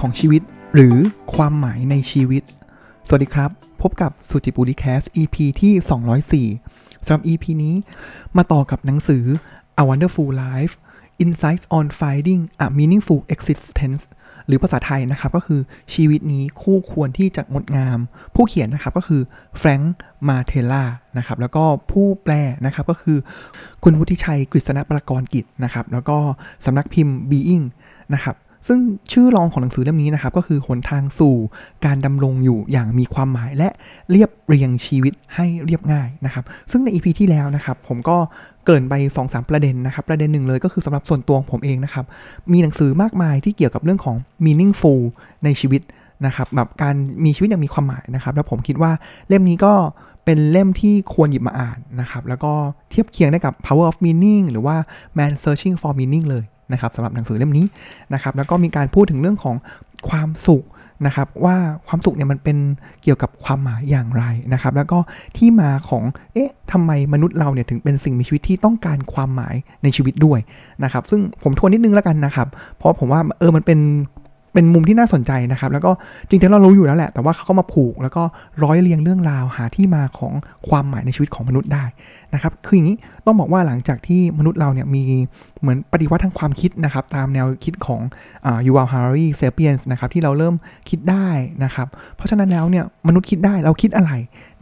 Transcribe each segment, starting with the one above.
ของชีวิต หรือความหมายในชีวิต สวัสดีครับ พบกับสุจิปุริแคส EP ที่ 204สำหรับ EP นี้มาต่อกับหนังสือ A Wonderful Life Insights on Finding a Meaningful Existence หรือภาษาไทยนะครับก็คือชีวิตนี้คู่ควรที่จะงดงาม ผู้เขียนนะครับก็คือแฟรงค์มาเทล่านะครับแล้วก็ผู้แปลนะครับก็คือคุณวุฒิชัยกฤษณประกรกิจนะครับแล้วก็สำนักพิมพ์ Being นะครับ ซึ่งชื่อรองของหนังสือเล่มนี้นะครับก็คือหนทางสู่การดำรงอยู่อย่างมีความหมายและเรียบเรียงชีวิตให้เรียบง่ายนะครับ ซึ่งใน EP ที่แล้วนะครับ ผมก็เกินไป2อสประเด็นนะครับ ประเด็นหนึ่งเลยก็คือสำหรับส่วนตัวผมเองนะครับ มีหนังสือมากมายที่เกี่ยวกับเรื่องของ meaningful ในชีวิตนะครับแบบการมีชีวิตอย่างมีความหมายนะครับ แล้วผมคิดว่าเล่มนี้ก็เป็นเล่มที่ควรหยิบมาอ่านนะครับ แล้วก็เทียบเคียงได้กับ power of meaning หรือว่า man searching for meaning เลย นะครับสำหรับหนังสือเล่มนี้นะครับ แล้วก็มีการพูดถึงเรื่องของความสุขนะครับว่าความสุขเนี่ยมันเป็นเกี่ยวกับความหมายอย่างไรนะครับ แล้วก็ที่มาของเอ๊ะทำไมมนุษย์เราเนี่ยถึงเป็นสิ่งมีชีวิตที่ต้องการความหมายในชีวิตด้วยนะครับ ซึ่งผมทวนนิดนึงแล้วกันนะครับ เพราะผมว่าเออมันเป็น เป็นมุมที่น่าสนใจนะครับ แล้วก็จริงๆเรารู้อยู่แล้วแหละ แต่ว่าเขาก็มาผูกแล้วก็ร้อยเรียงเรื่องราวหาที่มาของความหมายในชีวิตของมนุษย์ได้นะครับ คืออย่างนี้ต้องบอกว่าหลังจากที่มนุษย์เราเนี่ยมีเหมือนปฏิวัติทางความคิดนะครับ ตามแนวคิดของยูวาลฮารารี Sapiens นะครับที่เราเริ่มคิดได้นะครับ เพราะฉะนั้นแล้วเนี่ยมนุษย์คิดได้เราคิดอะไร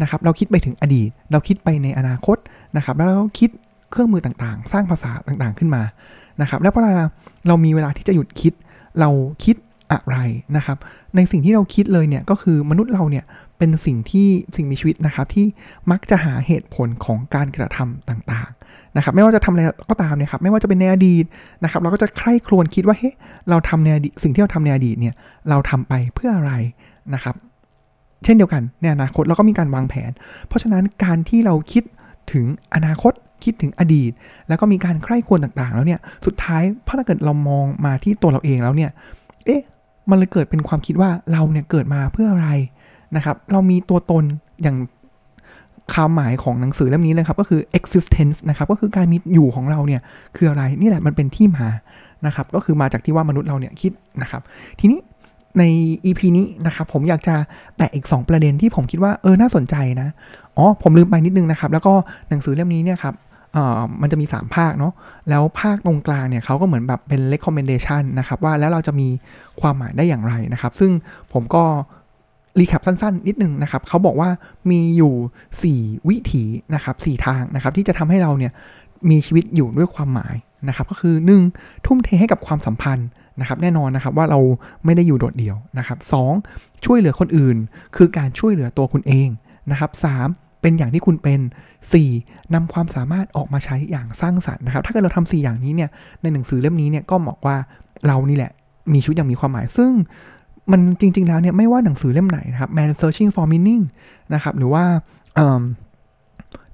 นะครับ เราคิดไปถึงอดีต เราคิดไปในอนาคตนะครับแล้วเราคิดเครื่องมือต่างๆ สร้างภาษาต่างๆขึ้นมานะครับ แล้วพอเรามีเวลาที่จะหยุดคิด เราคิด อะไรนะครับ ในสิ่งที่เราคิดเลยเนี่ยก็คือมนุษย์เราเนี่ยเป็นสิ่งที่สิ่งมีชีวิตนะครับที่มักจะหาเหตุผลของการกระทำต่างๆนะครับ ไม่ว่าจะทำอะไรก็ตามเนี่ยครับไม่ว่าจะเป็นในอดีตนะครับ เราก็จะใคร่ครวญคิดว่าเฮ้เราทำในอดีตสิ่งที่เราทำในอดีตเนี่ยเราทำไปเพื่ออะไรนะครับ เช่นเดียวกันในอนาคตเราก็มีการวางแผน เพราะฉะนั้นการที่เราคิดถึงอนาคตคิดถึงอดีต แล้วก็มีการใคร่ควรต่างๆ แล้วเนี่ยสุดท้ายพอถ้าเกิดเรามองมาที่ตัวเราเองแล้วเนี่ยเอ๊ะ มันเลยเกิดเป็นความคิดว่าเราเนี่ยเกิดมาเพื่ออะไรนะครับ เรามีตัวตนอย่างคำหมายของหนังสือเล่มนี้เลยครับ ก็คือ existence นะครับ ก็คือการมีอยู่ของเราเนี่ยคืออะไรนี่แหละมันเป็นที่มานะครับ ก็คือมาจากที่ว่ามนุษย์เราเนี่ยคิดนะครับ ทีนี้ใน EP นี้นะครับผมอยากจะแตะอีก 2 ประเด็นที่ผมคิดว่าเออน่าสนใจนะ อ๋อผมลืมไปนิดนึงนะครับ แล้วก็หนังสือเล่มนี้เนี่ยครับ มันจะมี 3 ภาคเนาะแล้วภาคตรงกลางเนี่ยเขาก็เหมือนแบบเป็น recommendation นะครับ ว่าแล้วเราจะมีความหมายได้อย่างไรนะครับ ซึ่งผมก็รีแคปสั้น ๆ นิดนึงนะครับเขาบอกว่ามีอยู่ 4 วิถีนะครับ4ทางนะครับ ที่จะทำให้เราเนี่ยมีชีวิตอยู่ด้วยความหมายนะครับ ก็คือ 1. ทุ่มเทให้กับความสัมพันธ์นะครับ แน่นอนนะครับว่าเราไม่ได้อยู่โดดเดี่ยวนะครับ 2. ช่วยเหลือคนอื่น คือการช่วยเหลือตัวคุณเองนะครับ 3. เป็นอย่างที่คุณเป็น 4. นำความสามารถออกมาใช้อย่างสร้างสรรค์นะครับ ถ้าเกิดเราทำ4อย่างนี้เนี่ย ในหนังสือเล่มนี้เนี่ยก็บอกว่าเรานี่แหละมีชีวิตอย่างมีความหมาย ซึ่งมันจริง ๆ แล้วเนี่ยไม่ว่าหนังสือเล่มไหนนะครับ Man Searching for Meaning นะครับหรือว่า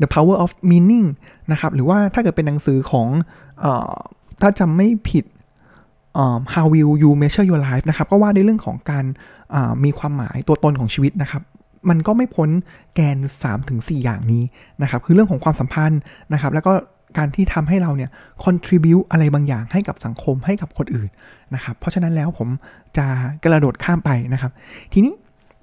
The Power of Meaning นะครับหรือว่าถ้าเกิดเป็นหนังสือของอถ้าจำไม่ผิด How Will You Measure Your Life นะครับก็ว่าในเรื่องของการมีความหมายตัวตนของชีวิตนะครับ มันก็ไม่พ้นแกน 3-4 อย่างนี้นะครับคือเรื่องของความสัมพันธ์นะครับแล้วก็การที่ทำให้เราเนี่ย contribu อะไรบางอย่างให้กับสังคมให้กับคนอื่นนะครับ เพราะฉะนั้นแล้วผมจะกระโดดข้ามไปนะครับ ทีนี้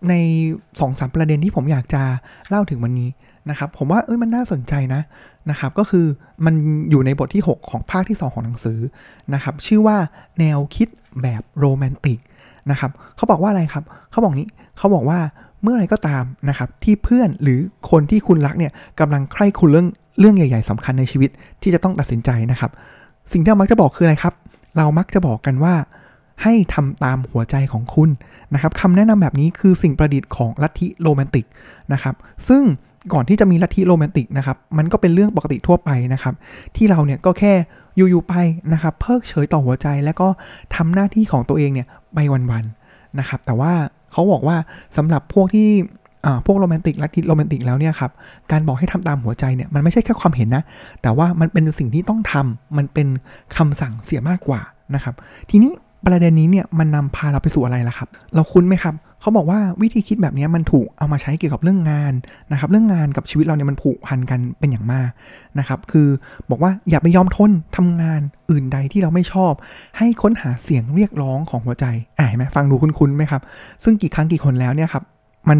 ใน2อสประเด็นที่ผมอยากจะเล่าถึงวันนี้นะครับ ผมว่าเอ้ยมันน่าสนใจนะนะครับ ก็คือมันอยู่ในบทที่ 6 ของภาคที่ 2 ของหนังสือนะครับ ชื่อว่าแนวคิดแบบโรแมนติกนะครับเขาบอกว่าอะไรครับเขาบอกนี้เขาบอกว่า เมื่อไรก็ตามนะครับที่เพื่อนหรือคนที่คุณรักเนี่ยกำลังใคร่คุณเรื่องเรื่องใหญ่ ๆสำคัญในชีวิตที่จะต้องตัดสินใจนะครับ สิ่งที่เรามักจะบอกคืออะไรครับ เรามักจะบอกกันว่า ให้ทำตามหัวใจของคุณนะครับคำแนะนำแบบนี้คือสิ่งประดิษฐ์ของลัทธิโรแมนติกนะครับ ซึ่งก่อนที่จะมีลัทธิโรแมนติกนะครับ มันก็เป็นเรื่องปกติทั่วไปนะครับ ที่เราเนี่ยก็แค่อยู่ๆไปนะครับ เพิกเฉยต่อหัวใจแล้วก็ทำหน้าที่ของตัวเองเนี่ยไปวันๆนะครับ แต่ว่า เขาบอกว่าสำหรับพวกที่พวกโรแมนติกลัทธิโรแมนติกแล้วเนี่ยครับ การบอกให้ทำตามหัวใจเนี่ยมันไม่ใช่แค่ความเห็นนะ แต่ว่ามันเป็นสิ่งที่ต้องทำมันเป็นคำสั่งเสียมากกว่านะครับ ทีนี้ประเด็นนี้เนี่ยมันนำพาเราไปสู่อะไรล่ะครับ เราคุ้นไหมครับ เขาบอกว่าวิธีคิดแบบนี้มันถูกเอามาใช้เกี่ยวกับเรื่องงานนะครับเรื่องงานกับชีวิตเราเนี่ยมันผูกพันกันเป็นอย่างมากนะครับคือบอกว่าอย่าไปยอมทนทำงานอื่นใดที่เราไม่ชอบ ให้ค้นหาเสียงเรียกร้องของหัวใจอ่าเห็นไหมฟังดูคุ้นๆไหมครับ ซึ่งกี่ครั้งกี่คนแล้วเนี่ยครับมัน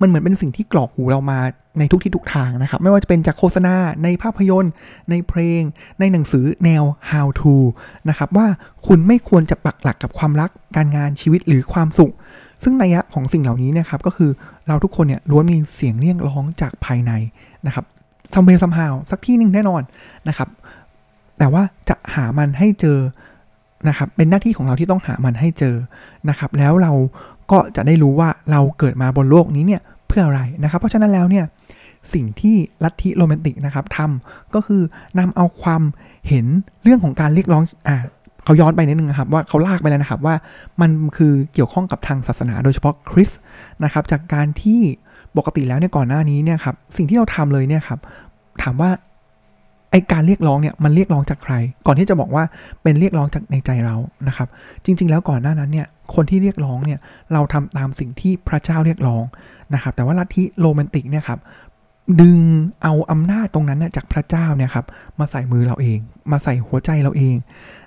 มันเหมือนเป็นสิ่งที่กรอกหูเรามาในทุกที่ทุกทางนะครับ ไม่ว่าจะเป็นจากโฆษณาในภาพยนตร์ ในเพลง ในหนังสือแนว how to นะครับ ว่าคุณไม่ควรจะปักหลักกับความรักการงานชีวิตหรือความสุข ซึ่งนัยยะของสิ่งเหล่านี้นะครับก็คือเราทุกคนเนี่ยล้วนมีเสียงเรียกร้องจากภายในนะครับ somewhere somehow สักที่หนึ่งแน่นอนนะครับ แต่ว่าจะหามันให้เจอนะครับ เป็นหน้าที่ของเราที่ต้องหามันให้เจอนะครับ แล้วเราก็จะได้รู้ว่าเราเกิดมาบนโลกนี้เนี่ยเพื่ออะไรนะครับ เพราะฉะนั้นแล้วเนี่ยสิ่งที่ลัทธิโรแมนติกนะครับทำก็คือนำเอาความเห็นเรื่องของการเรียกร้องอ่า เขาย้อนไปนิดนึงครับว่าเขาลากไปแล้วนะครับว่ามันคือเกี่ยวข้องกับทางศาสนาโดยเฉพาะคริสต์นะครับจากการที่ปกติแล้วเนี่ยก่อนหน้านี้เนี่ยครับสิ่งที่เราทำเลยเนี่ยครับถามว่าไอการเรียกร้องเนี่ยมันเรียกร้องจากใคร ก่อนที่จะบอกว่าเป็นเรียกร้องจากในใจเรานะครับ จริง ๆ แล้วก่อนหน้านั้นเนี่ยคนที่เรียกร้องเนี่ยเราทำตามสิ่งที่พระเจ้าเรียกร้องนะครับแต่ว่าลัทธิโรแมนติกเนี่ยครับ ดึงเอาอำนาจตรงนั้นจากพระเจ้าเนี่ยครับมาใส่มือเราเอง มาใส่หัวใจเราเอง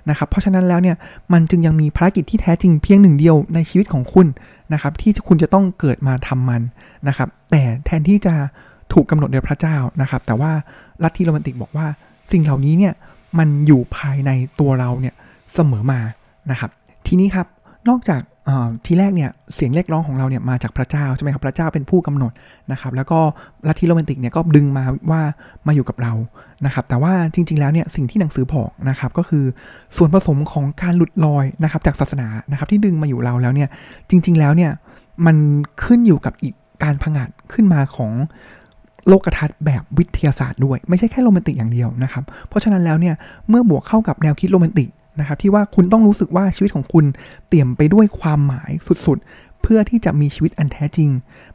นะครับเพราะฉะนั้นแล้วเนี่ยมันจึงยังมีภารกิจที่แท้จริงเพียงหนึ่งเดียวในชีวิตของคุณนะครับที่คุณจะต้องเกิดมาทำมันนะครับแต่แทนที่จะถูกกำหนดโดยพระเจ้านะครับ แต่ว่าลัทธิโรแมนติกบอกว่าสิ่งเหล่านี้เนี่ยมันอยู่ภายในตัวเราเนี่ยเสมอมานะครับทีนี้ครับนอกจาก ทีแรกเนี่ยเสียงเรียกร้องของเราเนี่ยมาจากพระเจ้าใช่ไหมครับพระเจ้าเป็นผู้กำหนดนะครับแล้วก็ลัทธิโรแมนติกเนี่ยก็ดึงมาว่ามาอยู่กับเรานะครับแต่ว่าจริง ๆ แล้วเนี่ยสิ่งที่หนังสือบอกนะครับก็คือส่วนผสมของการหลุดลอยนะครับจากศาสนานะครับที่ดึงมาอยู่เราแล้วเนี่ยจริง ๆ แล้วเนี่ยมันขึ้นอยู่กับอีกการพังอาจขึ้นมาของโลกทัศน์แบบวิทยาศาสตร์ด้วย ไม่ใช่แค่โรแมนติกอย่างเดียวนะครับ เพราะฉะนั้นแล้วเนี่ยเมื่อบวกเข้ากับแนวคิดโรแมนติก นะครับที่ว่าคุณต้องรู้สึกว่าชีวิตของคุณเตี่ยมไปด้วยความหมายสุดๆ เพื่อที่จะมีชีวิตอันแท้จริง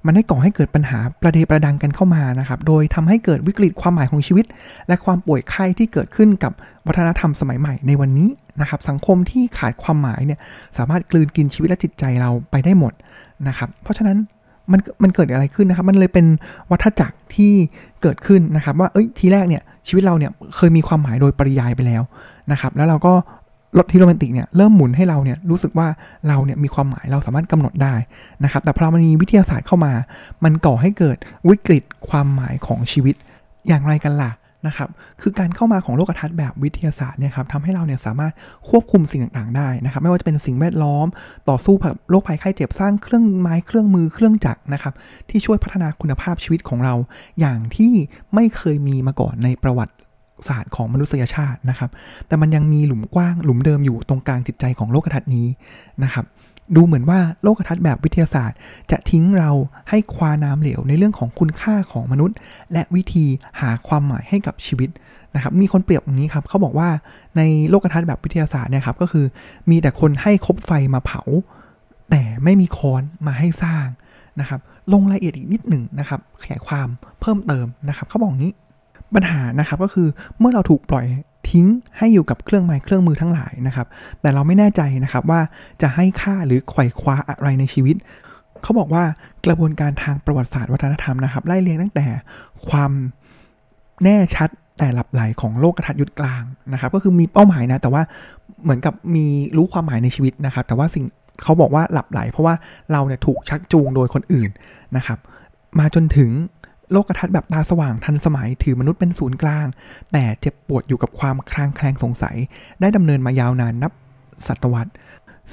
มันได้ก่อให้เกิดปัญหาประเดประดังกันเข้ามานะครับโดยทำให้เกิดวิกฤตความหมายของชีวิต และความป่วยไข้ที่เกิดขึ้นกับวัฒนธรรมสมัยใหม่ในวันนี้นะครับสังคมที่ขาดความหมายเนี่ยสามารถกลืนกินชีวิตและจิตใจเราไปได้หมดนะครับเพราะฉะนั้นมันมันเกิดอะไรขึ้นนะครับ มันเลยเป็นวัฏจักรที่เกิดขึ้นนะครับ ว่าเอ้ยทีแรกเนี่ยชีวิตเราเนี่ยเคยมีความหมายโดยปริยายไปแล้วนะครับ แล้วเราก็ รถที่โรแมนติกเนี่ยเริ่มหมุนให้เราเนี่ยรู้สึกว่าเราเนี่ยมีความหมายเราสามารถกำหนดได้นะครับแต่พอมันมีวิทยาศาสตร์เข้ามา มันก่อให้เกิดวิกฤตความหมายของชีวิตอย่างไรกันล่ะนะครับคือการเข้ามาของโลกทัศน์แบบวิทยาศาสตร์เนี่ยครับทำให้เราเนี่ยสามารถควบคุมสิ่งต่างๆได้นะครับไม่ว่าจะเป็นสิ่งแวดล้อม ต่อสู้กับโรคภัยไข้เจ็บสร้างเครื่องไม้เครื่องมือเครื่องจักรนะครับที่ช่วยพัฒนาคุณภาพชีวิตของเรา อย่างที่ไม่เคยมีมาก่อนในประวัติ ศาสตร์ของมนุษยชาตินะครับ แต่มันยังมีหลุมกว้างหลุมเดิมอยู่ตรงกลางจิตใจของโลกทัศน์นี้นะครับ ดูเหมือนว่าโลกทัศน์แบบวิทยาศาสตร์ จะทิ้งเราให้ควาน้ำเหลวในเรื่องของคุณค่าของมนุษย์ และวิธีหาความหมายให้กับชีวิตนะครับ มีคนเปรียบอย่างนี้ครับเขาบอกว่าในโลกทัศน์แบบวิทยาศาสตร์เนี่ยครับก็คือมีแต่คนให้คบไฟมาเผา แต่ไม่มีค้อนมาให้สร้างนะครับ ลงรายละเอียดอีกนิดหนึ่งนะครับ ขยายความเพิ่มเติมนะครับเขาบอกงี้ ปัญหานะครับก็คือเมื่อเราถูกปล่อยทิ้งให้อยู่กับเครื่องไม้เครื่องมือทั้งหลายนะครับ แต่เราไม่แน่ใจนะครับว่าจะให้ค่าหรือไขว่คว้าอะไรในชีวิต เขาบอกว่ากระบวนการทางประวัติศาสตร์วัฒนธรรมนะครับ ไล่เรียงตั้งแต่ความแน่ชัดแต่หลับไหลของโลกกระทัดยุดกลางนะครับ ก็คือมีเป้าหมายนะ แต่ว่าเหมือนกับมีรู้ความหมายในชีวิตนะครับ แต่ว่าสิ่งเขาบอกว่าหลับไหล เพราะว่าเราเนี่ยถูกชักจูงโดยคนอื่นนะครับ มาจนถึง โลกทัศน์แบบตาสว่างทันสมัยถือมนุษย์เป็นศูนย์กลาง แต่เจ็บปวดอยู่กับความคลางแคลงสงสัย ได้ดำเนินมายาวนานนับศตวรรษ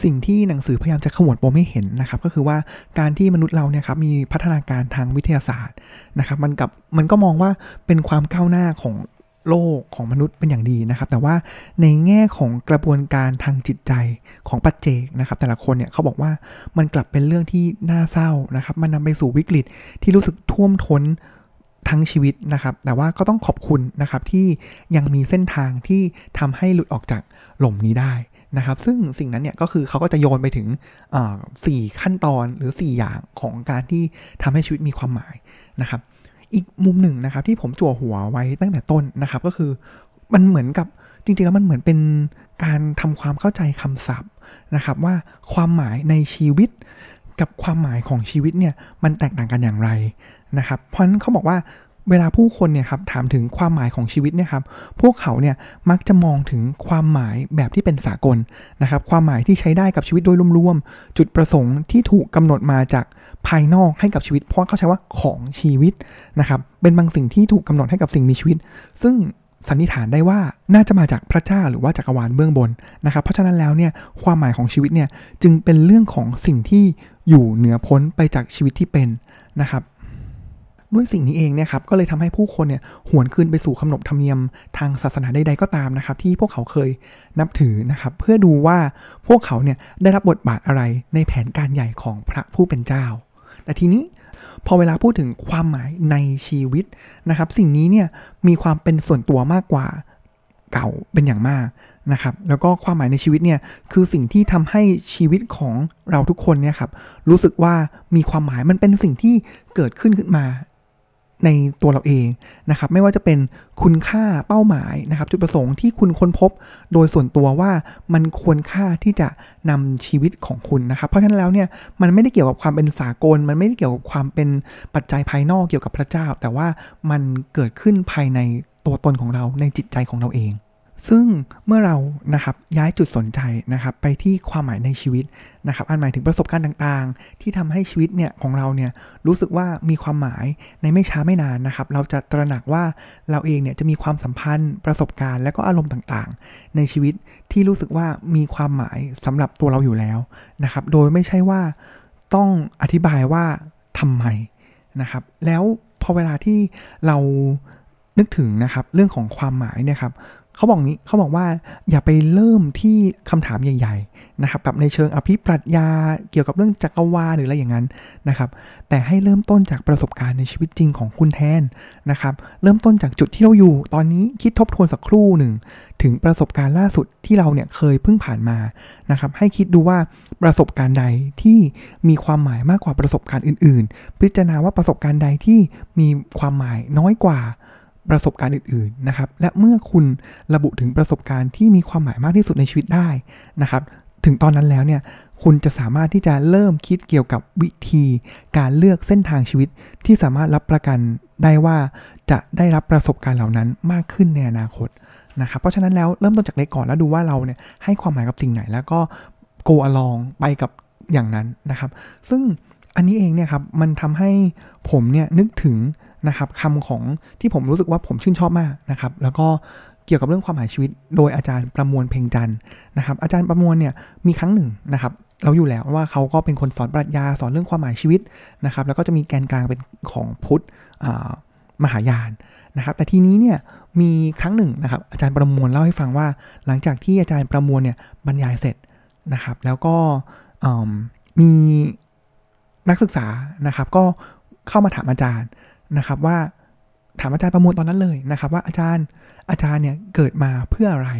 สิ่งที่หนังสือพยายามจะขมวดปมให้เห็นนะครับ ก็คือว่าการที่มนุษย์เราเนี่ยครับมีพัฒนาการทางวิทยาศาสตร์นะครับ มันกับมันก็มองว่าเป็นความก้าวหน้าของ โลกของมนุษย์เป็นอย่างดีนะครับ แต่ว่าในแง่ของกระบวนการทางจิตใจของปัจเจกนะครับ แต่ละคนเนี่ยเขาบอกว่ามันกลับเป็นเรื่องที่น่าเศร้านะครับ มันนำไปสู่วิกฤตที่รู้สึกท่วมท้นทั้งชีวิตนะครับ แต่ว่าก็ต้องขอบคุณนะครับที่ยังมีเส้นทางที่ทำให้หลุดออกจากหล่มนี้ได้นะครับ ซึ่งสิ่งนั้นเนี่ยก็คือเขาก็จะโยนไปถึงสี่ขั้นตอนหรือ 4 อย่างของการที่ทำให้ชีวิตมีความหมายนะครับ อีกมุมหนึ่งนะครับที่ผมจั่วหัวไว้ตั้งแต่ต้นนะครับ ก็คือมันเหมือนกับจริงๆแล้วมันเหมือนเป็นการทำความเข้าใจคำศัพท์นะครับ ว่าความหมายในชีวิตกับความหมายของชีวิตเนี่ยมันแตกต่างกันอย่างไรนะครับ เพราะนั้นเขาบอกว่า เวลาผู้คนเนี่ยครับถามถึงความหมายของชีวิตเนี่ยครับพวกเขาเนี่ยมักจะมองถึงความหมายแบบที่เป็นสากลนะครับความหมายที่ใช้ได้กับชีวิตโดยรวมๆจุดประสงค์ที่ถูกกำหนดมาจากภายนอกให้กับชีวิต เพราะเขาใช้ว่าของชีวิตนะครับเป็นบางสิ่งที่ถูกกำหนดให้กับสิ่งมีชีวิต ซึ่งสันนิษฐานได้ว่าน่าจะมาจากพระเจ้าหรือว่าจักรวาลเบื้องบนนะครับ เพราะฉะนั้นแล้วเนี่ยความหมายของชีวิตเนี่ยจึงเป็นเรื่องของสิ่งที่อยู่เหนือพ้นไปจากชีวิตที่เป็นนะครับ ด้วยสิ่งนี้เองเนี่ยครับก็เลยทำให้ผู้คนเนี่ยหวนคืนไปสู่คำนบธรรมเนียมทางศาสนาใดๆก็ตามนะครับ ที่พวกเขาเคยนับถือนะครับ เพื่อดูว่าพวกเขาเนี่ยได้รับบทบาทอะไรในแผนการใหญ่ของพระผู้เป็นเจ้า แต่ทีนี้พอเวลาพูดถึงความหมายในชีวิตนะครับ สิ่งนี้เนี่ยมีความเป็นส่วนตัวมากกว่าเก่าเป็นอย่างมากนะครับ แล้วก็ความหมายในชีวิตเนี่ยคือสิ่งที่ทำให้ชีวิตของเราทุกคนเนี่ยครับรู้สึกว่ามีความหมายมันเป็นสิ่งที่เกิดขึ้นขึ้นมา ในตัวเราเองนะครับไม่ว่าจะเป็นคุณค่าเป้าหมายนะครับ จุดประสงค์ที่คุณค้นพบโดยส่วนตัวว่ามันควรค่าที่จะนำชีวิตของคุณนะครับ เพราะฉะนั้นแล้วเนี่ยมันไม่ได้เกี่ยวกับความเป็นสากล มันไม่ได้เกี่ยวกับความเป็นปัจจัยภายนอกเกี่ยวกับพระเจ้า แต่ว่ามันเกิดขึ้นภายในตัวตนของเราในจิตใจของเราเอง ซึ่งเมื่อเรานะครับย้ายจุดสนใจนะครับไปที่ความหมายในชีวิตนะครับอันหมายถึงประสบการณ์ต่างๆ ที่ทำให้ชีวิตเนี่ยของเราเนี่ยรู้สึกว่ามีความหมายในไม่ช้าไม่นานนะครับเราจะตระหนักว่าเราเองเนี่ยจะมีความสัมพันธ์ประสบการณ์ และก็อารมณ์ต่างๆ ในชีวิตที่รู้สึกว่ามีความหมายสำหรับตัวเราอยู่แล้วนะครับโดยไม่ใช่ว่าต้องอธิบายว่าทำไมนะครับแล้วพอเวลาที่เรานึกถึงนะครับเรื่องของความหมายเนี่ยครับ เขาบอกงี้เขาบอกว่าอย่าไปเริ่มที่คำถามใหญ่ ๆ นะครับกับในเชิงอภิปรัชญาเกี่ยวกับเรื่องจักรวาลหรืออะไรอย่างนั้นนะครับ แต่ให้เริ่มต้นจากประสบการณ์ในชีวิตจริงของคุณแทนนะครับ เริ่มต้นจากจุดที่เราอยู่ ตอนนี้คิดทบทวนสักครู่หนึ่งถึงประสบการณ์ล่าสุดที่เราเนี่ยเคยเพิ่งผ่านมานะครับ ให้คิดดูว่าประสบการณ์ใดที่มีความหมายมากกว่าประสบการณ์อื่น ๆ พิจารณาว่าประสบการณ์ใดที่มีความหมายน้อยกว่า ประสบการณ์อื่นๆนะครับและเมื่อคุณระบุถึงประสบการณ์ที่มีความหมายมากที่สุดในชีวิตได้นะครับถึงตอนนั้นแล้วเนี่ยคุณจะสามารถที่จะเริ่มคิดเกี่ยวกับวิธีการเลือกเส้นทางชีวิตที่สามารถรับประกันได้ว่าจะได้รับประสบการณ์เหล่านั้นมากขึ้นในอนาคตนะครับเพราะฉะนั้นแล้วเริ่มต้นจากเล็กก่อนแล้วดูว่าเราเนี่ยให้ความหมายกับสิ่งไหนแล้วก็โกอลองไปกับอย่างนั้นนะครับ ซึ่ง อันนี้เองเนี่ยครับมันทำให้ผมเนี่ยนึกถึงนะครับคำของที่ผมรู้สึกว่าผมชื่นชอบมากนะครับ แล้วก็เกี่ยวกับเรื่องความหมายชีวิต โดยอาจารย์ประมวลเพ่งจันนะครับ อาจารย์ประมวลเนี่ยมีครั้งหนึ่งนะครับเราอยู่แล้วว่าเขาก็เป็นคนสอนปรัชญาสอนเรื่องความหมายชีวิตนะครับ แล้วก็จะมีแกนกลางเป็นของพุทธมหายานนะครับ แต่ทีนี้เนี่ยมีครั้งหนึ่งนะครับ อาจารย์ประมวลเล่าให้ฟังว่า หลังจากที่อาจารย์ประมวลเนี่ยบรรยายเสร็จนะครับ แล้วก็มี นักศึกษานะครับ ก็เข้ามาถามอาจารย์นะครับว่าถามอาจารย์ประมวลตอนนั้นเลยนะครับ ว่าอาจารย์อาจารย์เนี่ยเกิดมาเพื่ออะไร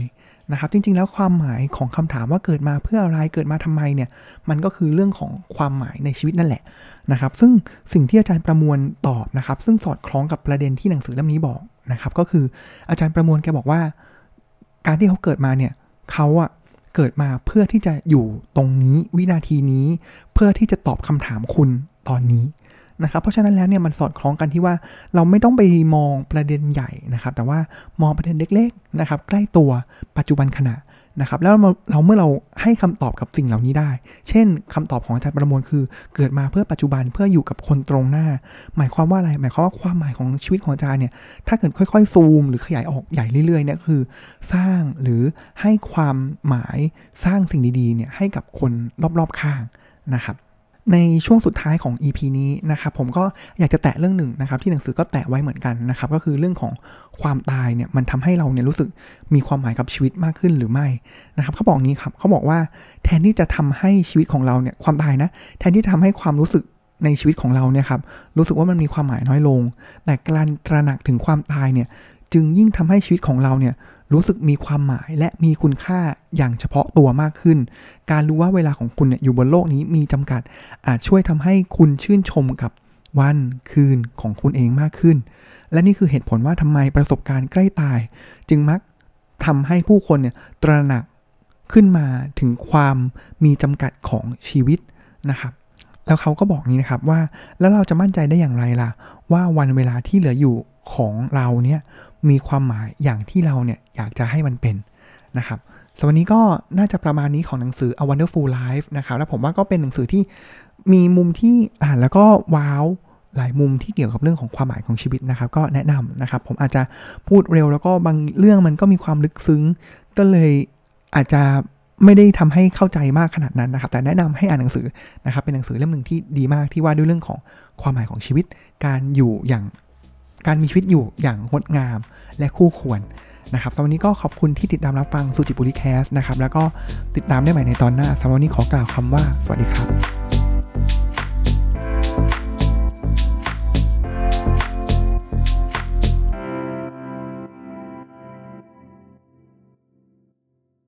นะครับ จริง ๆ แล้วความหมายของคำถามว่าเกิดมาเพื่ออะไรเกิดมาทำไมเนี่ยมันก็คือเรื่องของความหมายในชีวิตนั่นแหละนะครับ ซึ่งสิ่งที่อาจารย์ประมวลตอบนะครับ ซึ่งสอดคล้องกับประเด็นที่หนังสือเล่มนี้บอกนะครับ ก็คืออาจารย์ประมวลแกบอกว่า การที่เขาเกิดมาเนี่ยเขาอะ เกิดมาเพื่อที่จะอยู่ตรงนี้วินาทีนี้ เพื่อที่จะตอบคำถามคุณตอนนี้นะครับเพราะฉะนั้นแล้วเนี่ยมันสอดคล้องกันที่ว่าเราไม่ต้องไปมองประเด็นใหญ่นะครับ แต่ว่ามองประเด็นเล็กๆนะครับ ใกล้ตัวปัจจุบันขณะ นะครับแล้วเราเมื่อเราให้คำตอบกับสิ่งเหล่านี้ได้ เช่นคำตอบของอาจารย์ประมวลคือ เกิดมาเพื่อปัจจุบันเพื่ออยู่กับคนตรงหน้า หมายความว่าอะไร หมายความว่าความหมายของชีวิตของอาจารย์เนี่ยถ้าเกิดค่อยๆซูม หรือขยายออกใหญ่เรื่อยๆเนี่ยคือ สร้างหรือให้ความหมายสร้างสิ่งดีๆเนี่ยให้กับคนรอบๆข้างนะครับ ในช่วงสุดท้ายของ EP นี้นะครับผมก็อยากจะแตะเรื่องหนึ่งนะครับที่หนังสือก็แตะไว้เหมือนกันนะครับก็คือเรื่องของความตายเนี่ยมันทำให้เราเนี่ยรู้สึกมีความหมายกับชีวิตมากขึ้นหรือไม่นะครับเขาบอกนี้ครับเขาบอกว่าแทนที่จะทำให้ชีวิตของเราเนี่ยความตายนะแทนที่จะทำให้ความรู้สึกในชีวิตของเราเนี่ยครับรู้สึกว่ามันมีความหมายน้อยลง แต่การตระหนักถึงความตายเนี่ยจึงยิ่งทำให้ชีวิตของเราเนี่ย รู้สึกมีความหมายและมีคุณค่าอย่างเฉพาะตัวมากขึ้น การรู้ว่าเวลาของคุณเนี่ยอยู่บนโลกนี้มีจำกัด อาจช่วยทำให้คุณชื่นชมกับวันคืนของคุณเองมากขึ้น และนี่คือเหตุผลว่าทำไมประสบการณ์ใกล้ตาย จึงมักทำให้ผู้คนเนี่ยตระหนักขึ้นมาถึงความมีจำกัดของชีวิตนะครับ แล้วเขาก็บอกนี้นะครับว่าแล้วเราจะมั่นใจได้อย่างไรล่ะ ว่าวันเวลาที่เหลืออยู่ของเราเนี่ย มีความหมายอย่างที่เราเนี่ยอยากจะให้มันเป็นนะครับสวันนี้ก็น่าจะประมาณนี้ของหนังสือ A Wonderful Life นะครับ แล้วผมว่าก็เป็นหนังสือที่มีมุมที่อ่านแล้วก็ว้าวหลายมุมที่เกี่ยวกับเรื่องของความหมายของชีวิตนะครับ ก็แนะนำนะครับ ผมอาจจะพูดเร็วแล้วก็บางเรื่องมันก็มีความลึกซึ้ง ก็เลยอาจจะไม่ได้ทำให้เข้าใจมากขนาดนั้นนะครับ แต่แนะนำให้อ่านหนังสือนะครับ เป็นหนังสือเล่มหนึ่งที่ดีมากที่ว่าด้วยเรื่องของความหมายของชีวิต การอยู่อย่าง การมีชีวิตอยู่อย่างงดงามและคู่ควรนะครับสำหรับวันนี้ก็ขอบคุณที่ติดตามรับฟังสุจิบุรีแคสนะครับ แล้วก็ติดตามได้ใหม่ในตอนหน้าสำหรับวันนี้ขอกล่าวคำว่า สวัสดีครับ